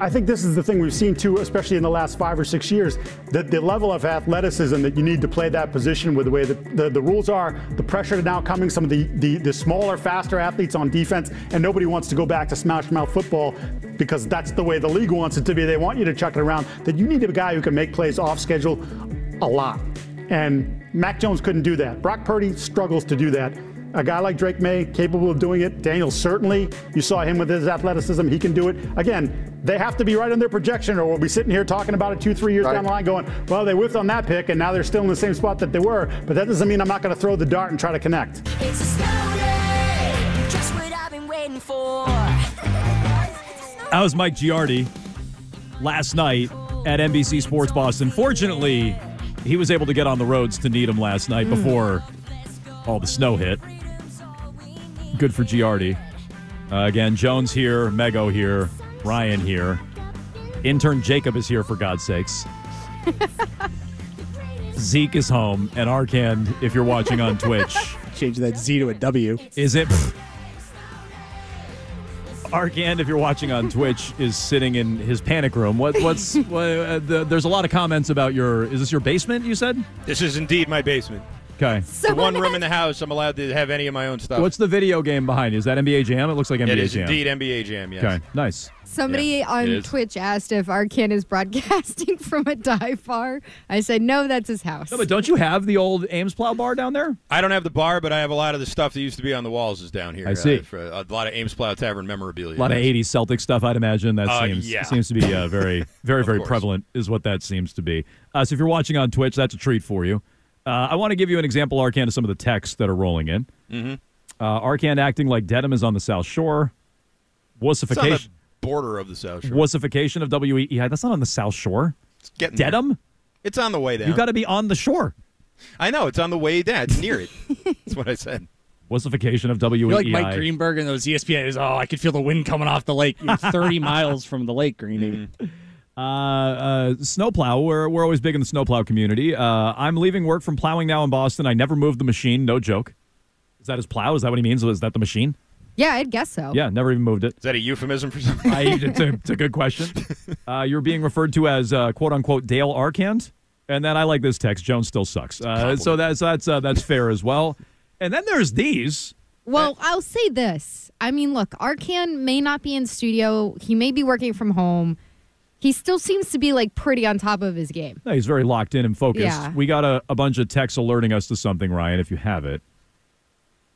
I think this is the thing we've seen too, especially in the last five or six years, that the level of athleticism that you need to play that position with the way that the, the rules are, the pressure now coming, some of the, the, the smaller, faster athletes on defense, and nobody wants to go back to smash mouth football because that's the way the league wants it to be. They want you to chuck it around. That you need a guy who can make plays off schedule a lot. And Mac Jones couldn't do that. Brock Purdy struggles to do that. A guy like Drake Maye, capable of doing it. Daniel certainly. You saw him with his athleticism. He can do it. Again, they have to be right on their projection, or we'll be sitting here talking about it two, three years Right. down the line, going, "Well, they whiffed on that pick, and now they're still in the same spot that they were." But that doesn't mean I'm not going to throw the dart and try to connect. It's a story, just what I've been waiting for. That was Mike Giardi last night at NBC Sports Boston. Fortunately, he was able to get on the roads to Needham last night hmm. before all the snow hit. Good for Giardi. Uh, again, Jones here, Mego here, Ryan here. Intern Jacob is here, for God's sakes. Zeke is home, and Arcand, if you're watching on Twitch, Change that Z to a W. is it? Arcand, if you're watching on Twitch, is sitting in his panic room. What? What's? what, uh, the, there's a lot of comments about your. Is this your basement? You said. This is indeed my basement. Okay. the one room in the house I'm allowed to have any of my own stuff. What's the video game behind? you? Is that NBA Jam? It looks like NBA it is Jam. indeed NBA Jam, yes. Okay. Nice. Somebody Yeah, on. Twitch asked if Arcand is broadcasting from a dive bar. I said, no, that's his house. No, but don't you have the old Ames Plow bar down there? I don't have the bar, but I have a lot of the stuff that used to be on the walls is down here. I see. Uh, for a lot of Ames Plow Tavern memorabilia. A lot of '80s Celtic stuff, I'd imagine. That Uh, seems yeah. seems to be uh, very, very, very course. prevalent. Is what that seems to be. Uh, so if you're watching on Twitch, that's a treat for you. Uh, I want to give you an example, Arcand, of some of the texts that are rolling in. Mhm. Uh, Arcand acting like Dedham is on the South Shore. It's on the Wussification, border of the South Shore. wussification of WEI. That's not on the South Shore. It's getting there. Dedham, It's on the way down. you got to be on the shore. I know it's on the way down. It's near it. That's what I said. Wussification of WEI. You're like Mike Greenberg and those ESPNs. Oh, I could feel the wind coming off the lake. You're 30 miles from the lake, Greeny. Uh, uh, snowplow. We're we're always big in the snowplow community. Uh, I'm leaving work from plowing now in Boston. I never moved the machine. No joke. Is that his plow? Is that what he means? Is that the machine? yeah, I'd guess so. Yeah, never even moved it. Is that a euphemism for something? I, it's, a, it's a good question. Uh, you're being referred to as uh, quote unquote Dale Arcand, and then I like this text. Jones still sucks. Uh, so that's that's uh, that's fair as well. And then there's these. Well, I'll say this. I mean, look, Arcand may not be in studio. He may be working from home. He still seems to be like pretty on top of his game. No, he's very locked in and focused. Yeah. We got a, a bunch of texts alerting us to something, Ryan. If you have it.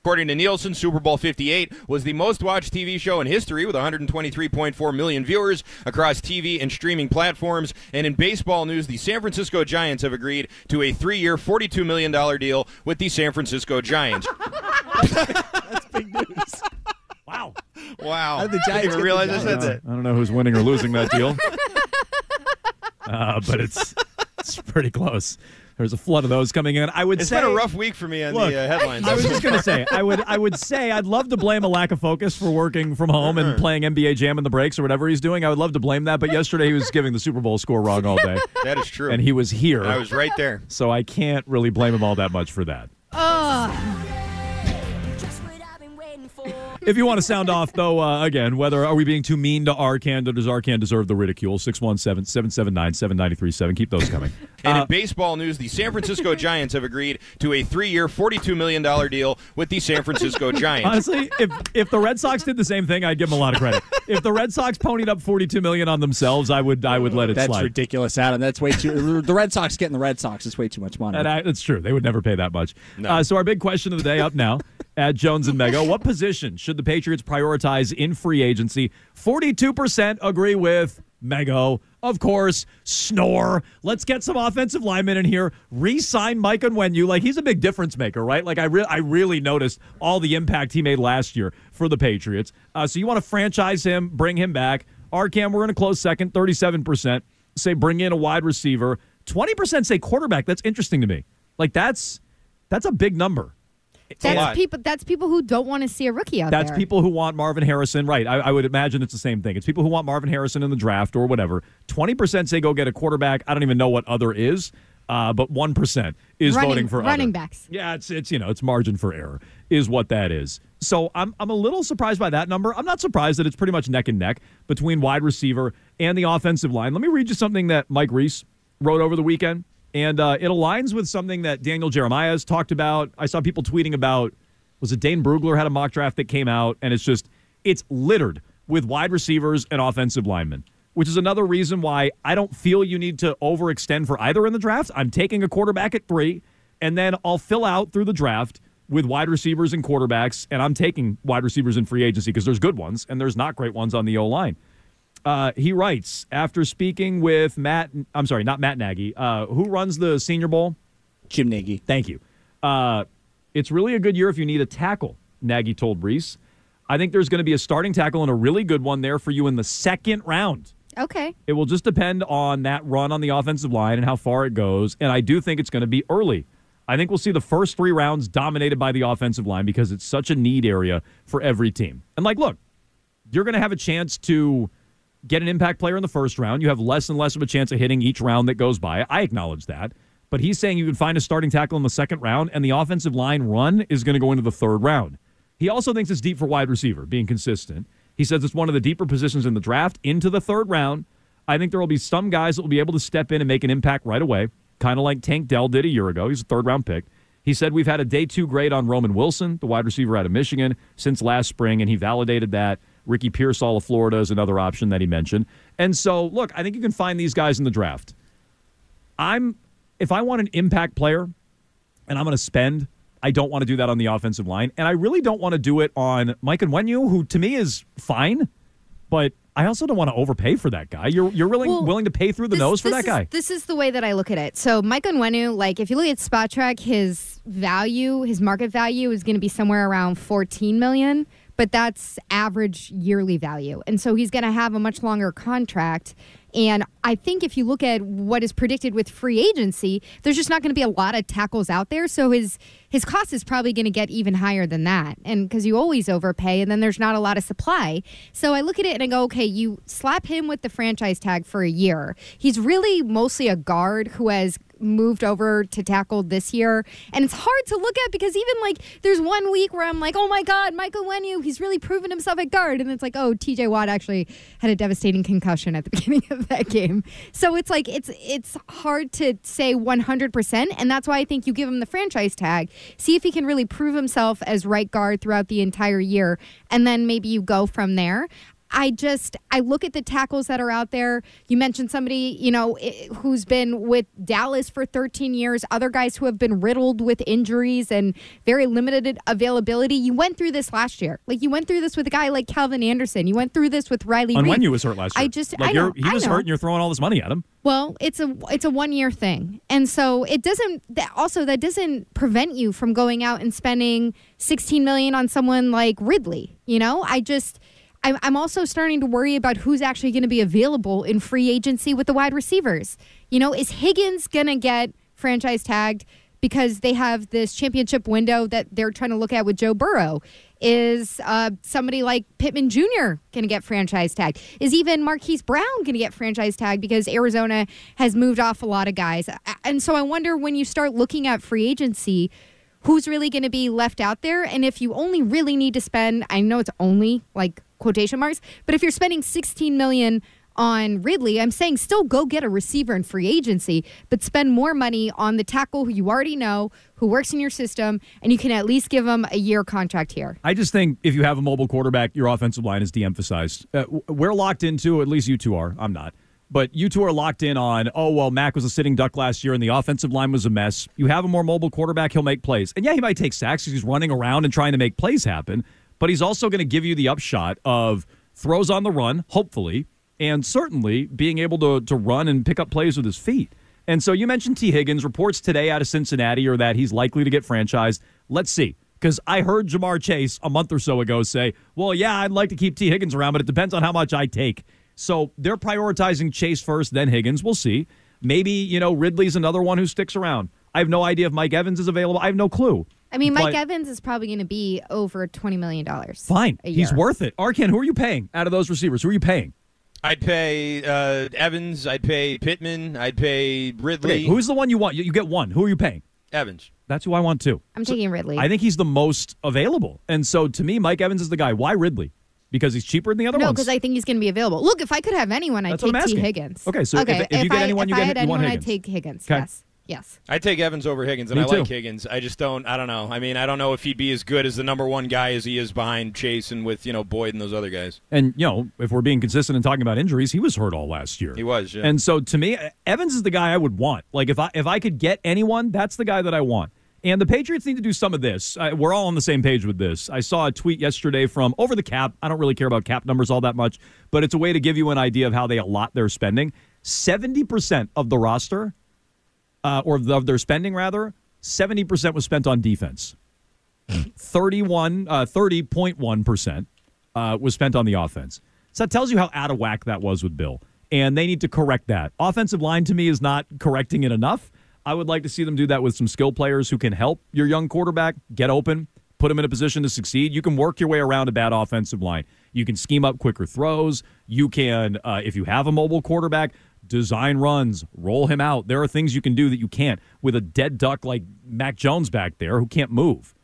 According to Nielsen, Super Bowl 58 was the most watched TV show in history with 123.4 million viewers across TV and streaming platforms. And in baseball news, the San Francisco Giants have agreed to a three year, $42 million deal with the San Francisco Giants. Big news. Wow. wow. How did I didn't even realize the I said Giants? that. I don't know who's winning or losing that deal. uh, but it's it's pretty close. There's a flood of those coming in. I would It's say it's been a rough week for me on Look, the uh, headlines. I was just going to say, I would, I would say, I'd love to blame a lack of focus for working from home and playing NBA Jam in the breaks or whatever he's doing. I would love to blame that. But yesterday he was giving the Super Bowl score wrong all day, that is true. and he was here, I was right there. so I can't really blame him all that much for that. Ugh. If you want to sound off, though, uh, again, whether are we being too mean to Arcand or does Arcand deserve the ridicule? 617 779 7937. Keep those coming. And Uh, in baseball news, the San Francisco Giants have agreed to a three-year, $42 million deal with the San Francisco Giants. Honestly, if if the Red Sox did the same thing, I'd give them a lot of credit. if the Red Sox ponied up forty two million on themselves, I would I would let it slide. That's slide. ridiculous, Adam. That's way too. the Red Sox getting the Red Sox is way too much money. And that's true. They would never pay that much. Uh, so our big question of the day up now at Jones and Mego: What position should the Patriots prioritize in free agency? Forty-two percent agree with Mego. Of course, snore. Let's get some offensive linemen in here. Re-sign Mike Onwenu. Like he's a big difference maker, right? Like I, re- I really noticed all the impact he made last year for the Patriots. Uh, so you want to franchise him, bring him back. Arcand, we're in a close second, thirty-seven percent. Say bring in a wide receiver. Twenty percent say quarterback. That's interesting to me. Like that's that's a big number. That's people. That's people who don't want to see a rookie out That's there. That's people who want Marvin Harrison, right? I, I would imagine it's the same thing. It's people who want Marvin Harrison in the draft or whatever. Twenty percent say go get a quarterback. I don't even know what other is, uh, but one percent is running, voting for running other. backs. Yeah, it's it's you know it's margin for error is what that is. So I'm I'm a little surprised by that number. I'm not surprised that it's pretty much neck and neck between wide receiver and the offensive line. Let me read you something that Mike Reiss wrote over the weekend, and uh, it aligns with something that Daniel Jeremiah has talked about. I saw people tweeting about was it Dane Brugler had a mock draft that came out, and it's just it's littered with wide receivers and offensive linemen. Which is another reason why I don't feel you need to overextend for either in the draft. I'm taking a quarterback at three, and then I'll fill out through the draft with wide receivers and quarterbacks, and I'm taking wide receivers in free agency because there's good ones and there's not great ones on the O line. Uh, he writes after speaking with Matt. I'm sorry, not Matt Nagy. Uh, who runs the Senior Bowl? Jim Nagy. Thank you. Uh, it's really a good year if you need a tackle. Nagy told Reiss. I think there's going to be a starting tackle and a really good one there for you in the second round. Okay. It will just depend on that run on the offensive line and how far it goes. And I do think it's going to be early. I think we'll see the first three rounds dominated by the offensive line because it's such a need area for every team. And like, look, you're going to have a chance to get an impact player in the first round. You have less and less of a chance of hitting each round that goes by. I acknowledge that. But he's saying you can find a starting tackle in the second round, and the offensive line run is going to go into the third round. He also thinks it's deep for wide receiver, being consistent. He says it's one of the deeper positions in the draft into the third round. I think there will be some guys that will be able to step in and make an impact right away, kind of like Tank Dell did a year ago. He's a third round pick. He said we've had a day two grade on Roman Wilson, the wide receiver out of Michigan, since last spring, and he validated that. Ricky Pearsall of Florida is another option that he mentioned. And so, look, I think you can find these guys in the draft. I'm if I want an impact player and I'm going to spend, I don't want to do that on the offensive line, and I really don't want to do it on Mike Onwenu, who to me is fine, but I also don't want to overpay for that guy. You're you're willing Well, willing to pay through the This- nose for that is- guy. This is the way that I look at it. So Mike and Onwenu, like if you look at Spotrac, his value, his market value is going to be somewhere around 14 million, but that's average yearly value. And so he's going to have a much longer contract. And I think if you look at what is predicted with free agency, there's just not going to be a lot of tackles out there. So his his cost is probably going to get even higher than that. And because you always overpay, and then there's not a lot of supply. So I look at it and I go, okay, you slap him with the franchise tag for a year. He's really mostly a guard who has moved over to tackle this year. And it's hard to look at because even like there's one week where I'm like, oh my God, Mike Onwenu, he's really proven himself at guard. And it's like, oh, TJ Watt actually had a devastating concussion at the beginning of that game. So it's like it's it's hard to say 100%. And that's why I think you give him the franchise tag, see if he can really prove himself as right guard throughout the entire year. And then maybe you go from there. I just I look at the tackles that are out there. You mentioned somebody, you know, who's been with Dallas for 13 years, other guys who have been riddled with injuries and very limited availability. You went through this last year. Like you went through this with a guy like Calvin Anderson. You went through this with Riley Onwenu was hurt last year. I just like I know, he was hurt and you're throwing all this money at him. Well, it's a it's a one year thing, and so it doesn't. That also, that doesn't prevent you from going out and spending sixteen million on someone like Ridley. You know, I just. I'm, I'm also starting to worry about who's actually going to be available in free agency with the wide receivers. You know, is Higgins going to get franchise tagged because they have this championship window that they're trying to look at with Joe Burrow? Is uh, somebody like Pittman Jr. going to get franchise tagged? Is even Marquise Brown going to get franchise tagged because Arizona has moved off a lot of guys? And so I wonder when you start looking at free agency, who's really going to be left out there. And if you only really need to spend, I know it's only like quotation marks, but if you're spending 16 million on Ridley, I'm saying still go get a receiver in free agency, but spend more money on the tackle who you already know, who works in your system, and you can at least give him a year contract here. I just think if you have a mobile quarterback, your offensive line is de-emphasized. Uh, we're locked into, at least you two are. I'm not. But you two are locked in on, oh, well, Mac was a sitting duck last year and the offensive line was a mess. You have a more mobile quarterback, he'll make plays. And yeah, he might take sacks because he's running around and trying to make plays happen, but he's also going to give you the upshot of throws on the run, hopefully, and certainly being able to, to run and pick up plays with his feet. And so you mentioned Tee Higgins. Reports today out of Cincinnati are that he's likely to get franchised. Let's see. Because I heard Ja'Marr Chase a month or so ago say, well, yeah, I'd like to keep Tee Higgins around, but it depends on how much I take. So they're prioritizing Chase first, then Higgins. We'll see. Maybe, you know, Ridley's another one who sticks around. I have no idea if Mike Evans is available. I have no clue. I mean, Mike But- Evans is probably going to be over $20 million. Fine. a He's worth it. Arcand, who are you paying out of those receivers? Who are you paying? I'd pay uh, Evans. I'd pay Pittman. I'd pay Ridley. Okay, who's the one you want? You, you get one. Who are you paying? Evans? That's who I want too. I'm taking Ridley. I think he's the most available. And so to me, Mike Evans is the guy. Why Ridley? Because he's cheaper than the other no, ones. No, because I think he's going to be available. Look, if I could have anyone, I'd That's take Tee Higgins. Okay, so if- if you get I, anyone, you if I get- had you want anyone, I'd take Higgins. Okay. Yes. Yes. I take Evans over Higgins, and Me I like. Higgins. I just don't. I don't know. I mean, I don't know if he'd be as good as the number one guy as he is behind Chase and with you know Boyd and those other guys. and you know, if we're being consistent and talking about injuries, he was hurt all last year. He was. Yeah. And so to me, Evans is the guy I would want. Like if I if I could get anyone, that's the guy that I want. And the Patriots need to do some of this. Uh, we're all on the same page with this. I saw a tweet yesterday from Over the Cap. I don't really care about cap numbers all that much, but it's a way to give you an idea of how they allot their spending. 70% of the roster, uh, or of the- of their spending rather, 70% was spent on defense. 31, uh, 30.1% uh, was spent on the offense. So that tells you how out of whack that was with Bill. And they need to correct that. Offensive line to me is not correcting it enough. I would like to see them do that with some skill players who can help your young quarterback get open, put him in a position to succeed. You can work your way around a bad offensive line. You can scheme up quicker throws. You can, uh, if you have a mobile quarterback, design runs, roll him out. There are things you can do that you can't with a dead duck like Mac Jones back there who can't move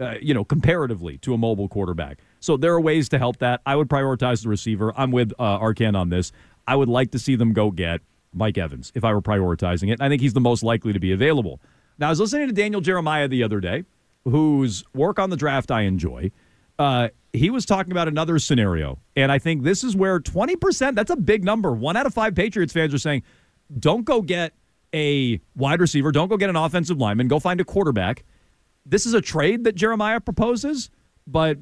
uh, you know, comparatively to a mobile quarterback. So there are ways to help that. I would prioritize the receiver. I'm with uh, Arcand on this. I would like to see them go get Mike Evans if I were prioritizing it. I think he's the most likely to be available. Now, I was listening to Daniel Jeremiah the other day, whose work on the draft I enjoy. Uh, he was talking about another scenario, and I think this is where 20%, that's a big number. One out of five Patriots fans are saying, don't go get a wide receiver, don't go get an offensive lineman, go find a quarterback this is a trade that Jeremiah proposes, but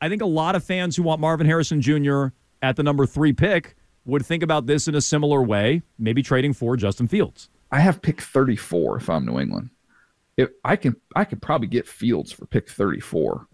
I think a lot of fans who want Marvin Harrison Jr. at the number three pick would think about this in a similar way, maybe trading for Justin Fields. I have pick 34 if I'm New England. If I can I could probably get Fields for pick 34.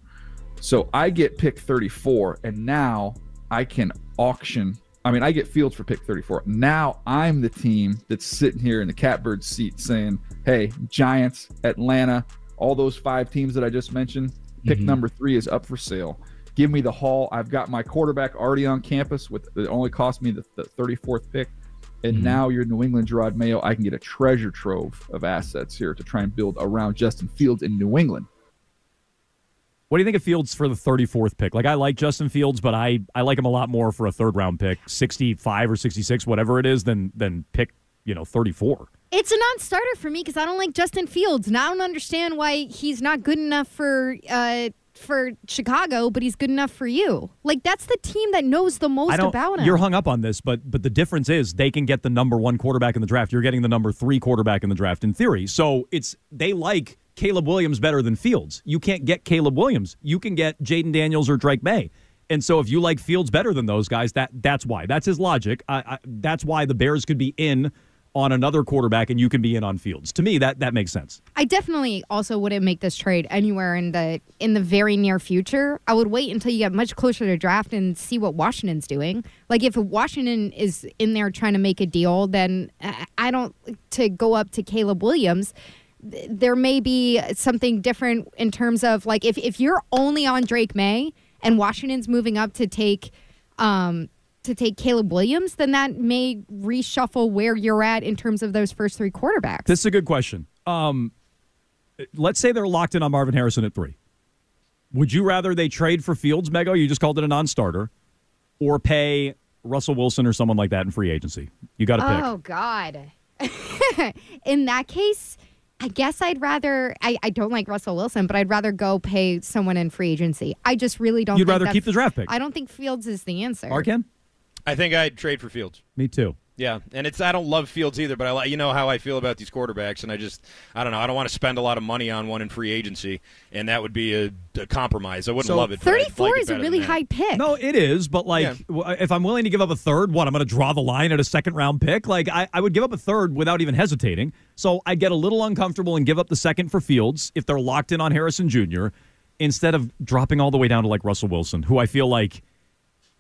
So I get pick 34 and now I can auction I mean I get Fields for pick 34. Now I'm the team that's sitting here in the catbird seat saying, "Hey, Giants, Atlanta, all those five teams that I just mentioned, pick mm-hmm. number 3 is up for sale. Give me the haul. I've got my quarterback already on campus with it only cost me the, the 34th pick. And mm-hmm. now you're New England Jerod Mayo. I can get a treasure trove of assets here to try and build around Justin Fields in New England. What do you think of Fields for the 34th pick? Like I like Justin Fields, but I, I like him a lot more for a third round pick, 65 or 66, whatever it is, than than pick, you know, 34. It's a non-starter for me because I don't like Justin Fields, and I don't understand why he's not good enough for uh, for Chicago, but he's good enough for you. Like that's the team that knows the most about him. You're hung up on this, but but the difference is they can get the number one quarterback in the draft. You're getting the number three quarterback in the draft in theory. So it's they like Caleb Williams better than Fields. You can't get Caleb Williams. You can get Jayden Daniels or Drake Maye. And so if you like Fields better than those guys, that that's why. That's his logic. I, I, that's why the Bears could be in on another quarterback and you can be in on Fields. To me, that that makes sense. I definitely also wouldn't make this trade anywhere in the in the very near future. I would wait until you get much closer to draft and see what Washington's doing. Like if Washington is in there trying to make a deal, then I I don't to go up to Caleb Williams. Th- There may be something different in terms of like if if you're only on Drake Maye and Washington's moving up to take um to take Caleb Williams, then that may reshuffle where you're at in terms of those first three quarterbacks. This is a good question. Um, let's say they're locked in on Marvin Harrison at three. Would you rather they trade for Fields, Mego? You just called it a non-starter, or pay Russell Wilson or someone like that in free agency? You got to pick. Oh God. In that case, I guess I'd rather. I, I don't like Russell Wilson, but I'd rather go pay someone in free agency. I just really don't. You'd think rather keep the draft pick. I don't think Fields is the answer. Arcand? I think I'd trade for Fields. Me too. Yeah, and it's I don't love Fields either, but I li- you know how I feel about these quarterbacks, and I just I don't know I don't want to spend a lot of money on one in free agency, and that would be a, a compromise. I wouldn't So- love it. Thirty-four like it is a really high pick. No, it is, but like, w- if I'm willing to give up a third, what I'm going to draw the line at a second round pick. Like, I, I would give up a third without even hesitating. So I get a little uncomfortable and give up the second for Fields if they're locked in on Harrison Jr. instead of dropping all the way down to like Russell Wilson, who I feel like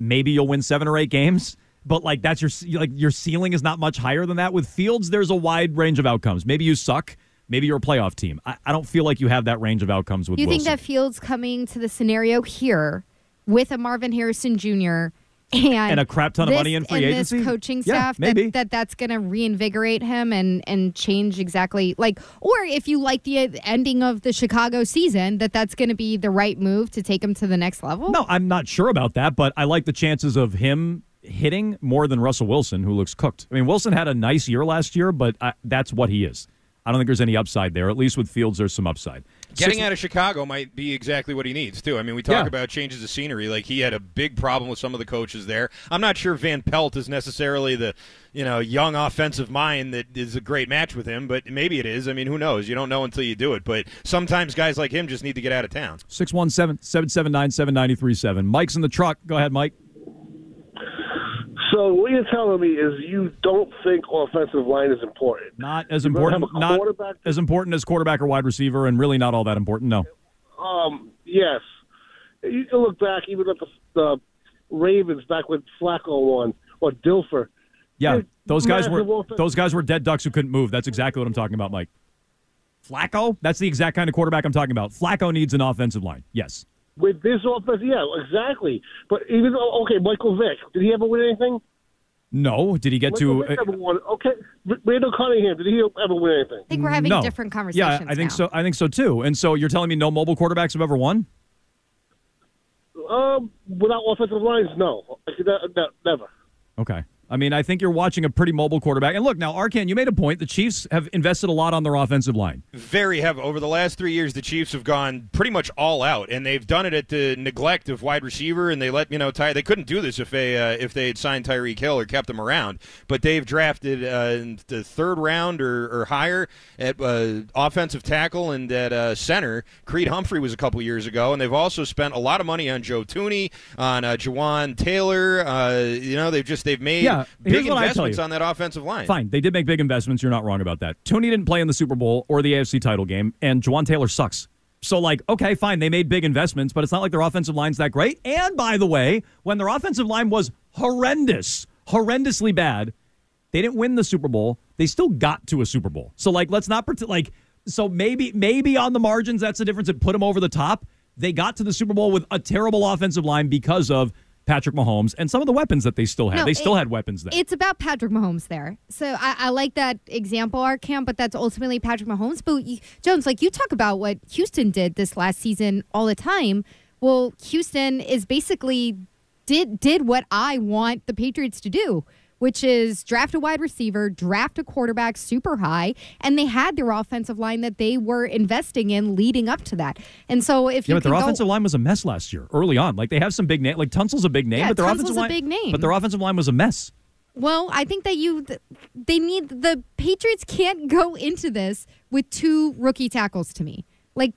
maybe you'll win seven or eight games. But like that's your like your ceiling is not much higher than that. With Fields, there's a wide range of outcomes. Maybe you suck. Maybe you're a playoff team. I, I don't feel like you have that range of outcomes with you Wilson. think that Fields coming to the scenario here with a Marvin Harrison Jr. and And a crap ton of this- money in free and agency? coaching Yeah, staff maybe. that, that that's going to reinvigorate him and and change exactly like or if you like the ending of the Chicago season that that's going to be the right move to take him to the next level. No, I'm not sure about that, but I like the chances of him hitting more than Russell Wilson, who looks cooked. I mean, Wilson had a nice year last year, but I, that's what he is. I don't think there's any upside there. At least with Fields, there's some upside. Getting Six- out of Chicago might be exactly what he needs too. I mean, we talk Yeah. about changes of scenery. Like he had a big problem with some of the coaches there. I'm not sure Van Pelt is necessarily the you know young offensive mind that is a great match with him, but maybe it is. I mean, who knows? You don't know until you do it. But sometimes guys like him just need to get out of town. 617 779 7937. Mike's in the truck. Go ahead, Mike. So what you're telling me is you don't think offensive line is important. Not as important, not as important as quarterback or wide receiver, and really not all that important. No. Um, yes. You can look back even at the, the Ravens back with Flacco won or Dilfer. Yeah, those guys were offensive- those guys were dead ducks who couldn't move. That's exactly what I'm talking about, Mike. Flacco, that's the exact kind of quarterback I'm talking about. Flacco needs an offensive line. Yes. With this offense, yeah, exactly. But even though, okay, Michael Vick, did he ever win anything? No. Did he get Michael to? uh, Vick never won. Okay, Randall Cunningham, did he ever win anything? I think we're having no. different conversations. Yeah, I think now. so. I think so too. And so you're telling me no mobile quarterbacks have ever won? Um, without offensive lines, no, Like, that- that- never. Okay. I mean, I think you're watching a pretty mobile quarterback. And look, now, Arcand, you made a point. The Chiefs have invested a lot on their offensive line. Very heavy. Over the last three years, the Chiefs have gone pretty much all out, and they've done it at the neglect of wide receiver. And they let you know Ty. They couldn't do this if they uh, if they had signed Tyreek Hill or kept him around. But they've drafted uh, the third round or, or higher at uh, offensive tackle and at uh, center. Creed Humphrey was a couple years ago, and they've also spent a lot of money on Joe Thuney, on uh, Jawaan Taylor. Uh, you know, they've just they've made Yeah, here's big what I tell investments you. on that offensive line. Fine. They did make big investments. You're not wrong about that. Thuney didn't play in the Super Bowl or the AFC title game, and Jawaan Taylor sucks. So, like, okay, fine. They made big investments, but it's not like their offensive line's that great. And by the way, when their offensive line was horrendous, horrendously bad, they didn't win the Super Bowl. They still got to a Super Bowl. So, like, let's not pretend like. So maybe, maybe on the margins, that's the difference that put them over the top. They got to the Super Bowl with a terrible offensive line because of Patrick Mahomes and some of the weapons that they still had. No, they still it- had weapons there. It's about Patrick Mahomes there. So I, I like that example, Arcand, but that's ultimately Patrick Mahomes. But you, Jones, like you talk about what Houston did this last season all the time. Well, Houston is basically did did what I want the Patriots to do, which is draft a wide receiver, draft a quarterback super high, and they had their offensive line that they were investing in leading up to that. And so if Yeah, you but their go- offensive line was a mess last year, early on. Like they have some big name, like Tunsil's a big name, Yeah, but their Tunsil's offensive a line, big name. but their offensive line was a mess. Well, I think that you they need the Patriots can't go into this with two rookie tackles to me. Like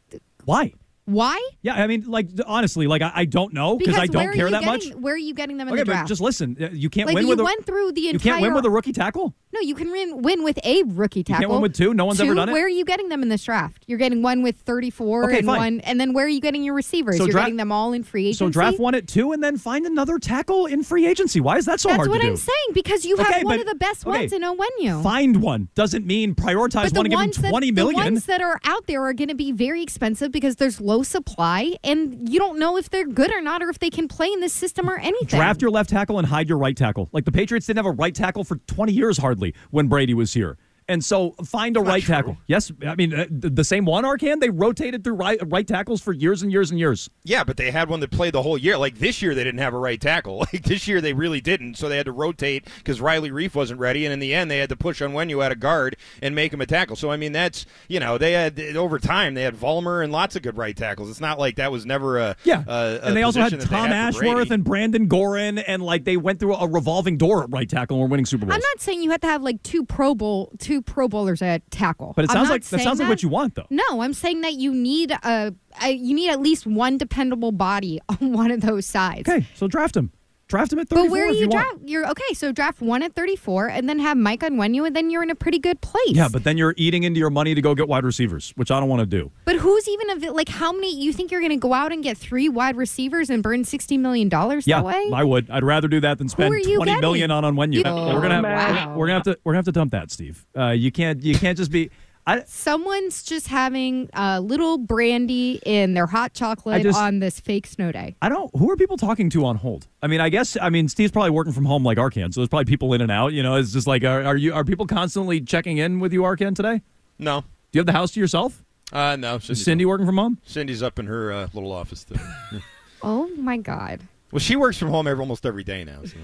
Why? Why? Yeah, I mean, like honestly, like I, I don't know because I don't care that getting, much. Where are you getting them in Okay, the but draft? just listen. uh, You can't like win you with a went through the you can't win with a rookie tackle. No, you can win, win with a rookie tackle. can't tackle. win with two? No one's Two, ever done it? Where are you getting them in this draft? You're getting one with 34 Okay, and fine. one, and then where are you getting your receivers? So You're getting them all in free agency. So draft one at two and then find another tackle in free agency. Why is that so That's hard That's what I'm do? saying because you Okay, have one but- of the best okay, ones in Onwenu. Find one doesn't mean prioritize one and give him that twenty the ones that are out there are going to be very expensive because there's low supply, and you don't know if they're good or not, or if they can play in this system or anything. Draft your left tackle and hide your right tackle. Like the Patriots didn't have a right tackle for 20 years hardly when Brady was here. And so find a right tackle. Yes, I mean uh, the, the same one. Arcand they rotated through right right tackles for years and years and years. Yeah, but they had one that played the whole year. Like this year, they didn't have a right tackle. Like this year, they really didn't. So they had to rotate because Riley Reiff wasn't ready, and in the end, they had to push Onwenu had a guard and make him a tackle. So I mean, that's you know they had over time they had Vollmer and lots of good right tackles. It's not like that was never a Yeah, a- a and they also had position that they Tom had Ashworth and Brandon Gorin, and like they went through a revolving door at right tackle and were winning Super Bowls. I'm not saying you have to have like two Pro Bowl, two Pro Bowlers at tackle. but it sounds like that sounds like what you want, though. No, I'm saying that you need a, a you need at least one dependable body on one of those sides. Okay, so draft him. Draft him at 34 But where if you you draft, want. you're okay. So draft one at 34, and then have Mike Onwenu, and then you're in a pretty good place. Yeah, but then you're eating into your money to go get wide receivers, which I don't want to do. But who's even of like how many? You think you're going to go out and get three wide receivers and burn sixty million dollars Yeah, that way? I would. I'd rather do that than spend are twenty getting? million on Onwenu. You- we're gonna have Wow. we're gonna have to we're gonna have to dump that, Steve. Uh, you can't you can't just be. I, Someone's just having a little brandy in their hot chocolate just- on this fake snow day. I don't. Who are people talking to on hold? I mean, I guess. I mean, Steve's probably working from home like Arcand, so there's probably people in and out. You know, it's just like, are, are you? Are people constantly checking in with you, Arcand, today? No. Do you have the house to yourself? Uh, no. Is Cindy's, Cindy working from home? Cindy's up in her uh, little office today. Oh my god. well, she works from home every, almost every day now. So.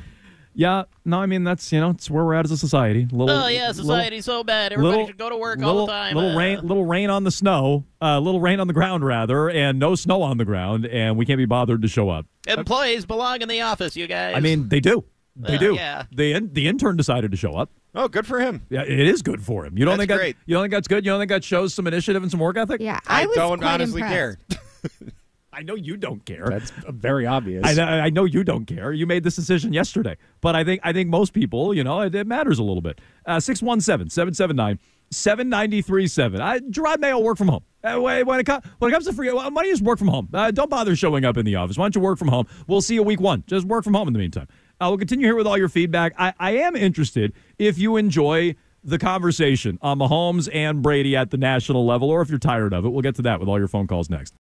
Yeah. No, I mean that's you know it's where we're at as a society. Little, Oh yeah, society's so bad. Everybody little- should go to work little, all the time. Little Uh, rain, little rain on the snow, uh, little rain on the ground rather, and no snow on the ground, and we can't be bothered to show up. Employees belong in the office, you guys. I mean, they do. They Uh, do. yeah. The in, the intern decided to show up. Oh, good for him. Yeah, it is good for him. You don't That's think that, great. you don't think that's good? You don't think that shows some initiative and some work ethic? Yeah, I, I, was don't quite honestly impressed. care. I know you don't care. That's very obvious. I, know- I know you don't care. You made this decision yesterday, but I think I think most people, you know, it, it matters a little bit. Uh, 617-779 7937. I Jerod Mayo work from home. Uh, when, it co- when it comes to free, well, money is work from home. Uh, don't bother showing up in the office. Why don't you work from home? We'll see you week one. Just work from home in the meantime. Uh, we'll continue here with all your feedback. I, I am interested if you enjoy the conversation on Mahomes and Brady at the national level, or if you're tired of it. We'll get to that with all your phone calls next.